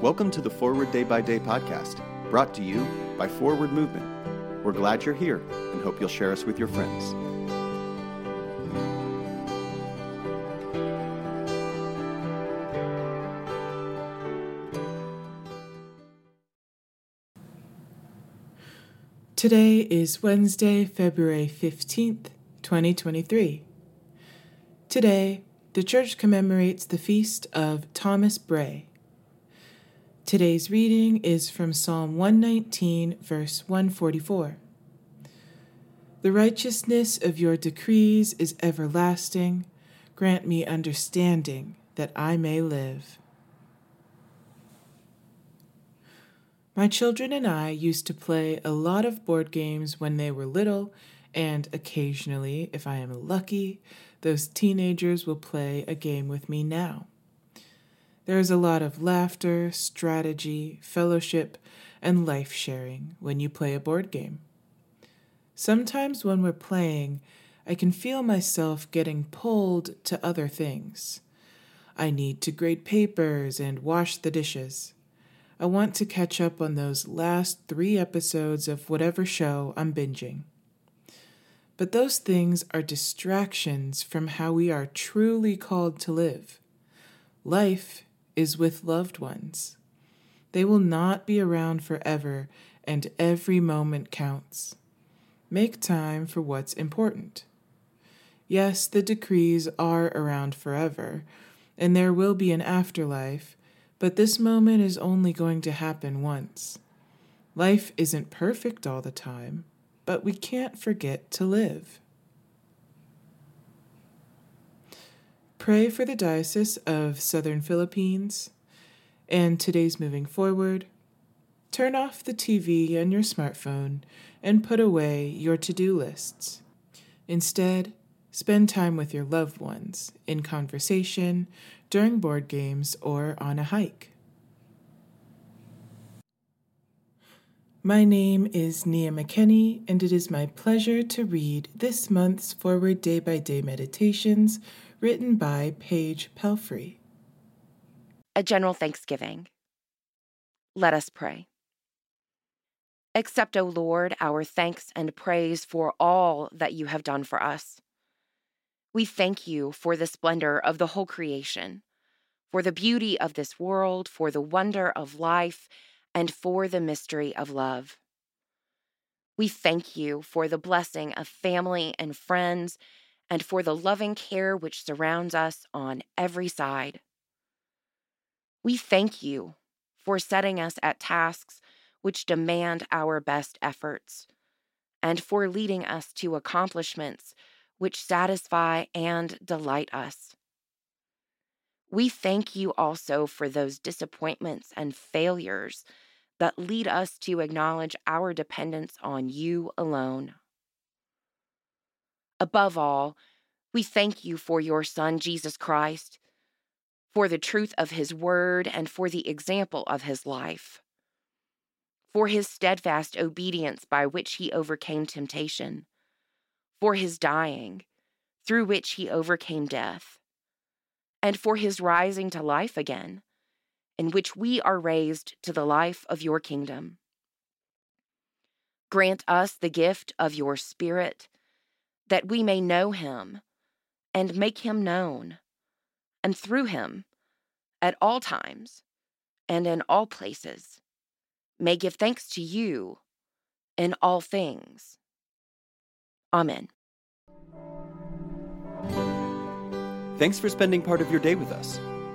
Welcome to the Forward Day by Day podcast, brought to you by Forward Movement. We're glad you're here and hope you'll share us with your friends. Today is Wednesday, February 15th, 2023. Today, the church commemorates the feast of Thomas Bray. Today's reading is from Psalm 119, verse 144. The righteousness of your decrees is everlasting. Grant me understanding that I may live. My children and I used to play a lot of board games when they were little, and occasionally, if I am lucky, those teenagers will play a game with me now. There is a lot of laughter, strategy, fellowship, and life sharing when you play a board game. Sometimes when we're playing, I can feel myself getting pulled to other things. I need to grade papers and wash the dishes. I want to catch up on those last three episodes of whatever show I'm binging. But those things are distractions from how we are truly called to live. Life is with loved ones. They will not be around forever, and every moment counts. Make time for what's important. Yes, the decrees are around forever, and there will be an afterlife but this moment is only going to happen once. Life isn't perfect all the time, but we can't forget to live. Pray for the Diocese of Southern Philippines. And today's moving forward. Turn off the TV and your smartphone and put away your to do lists. Instead, spend time with your loved ones in conversation, during board games, or on a hike. My name is Nia McKenney, and it is my pleasure to read this month's Forward Day by Day Meditations written by Paige Pelfrey. A general thanksgiving. Let us pray. Accept, O Lord, our thanks and praise for all that you have done for us. We thank you for the splendor of the whole creation, for the beauty of this world, for the wonder of life, and for the mystery of love. We thank you for the blessing of family and friends, and for the loving care which surrounds us on every side. We thank you for setting us at tasks which demand our best efforts, and for leading us to accomplishments which satisfy and delight us. We thank you also for those disappointments and failures that lead us to acknowledge our dependence on you alone. Above all, we thank you for your Son, Jesus Christ, for the truth of his word and for the example of his life, for his steadfast obedience by which he overcame temptation for his dying, through which he overcame death, and for his rising to life again, in which we are raised to the life of your kingdom. Grant us the gift of your Spirit, that we may know him and make him known, and through him, at all times and in all places, may give thanks to you in all things. Amen. Thanks for spending part of your day with us.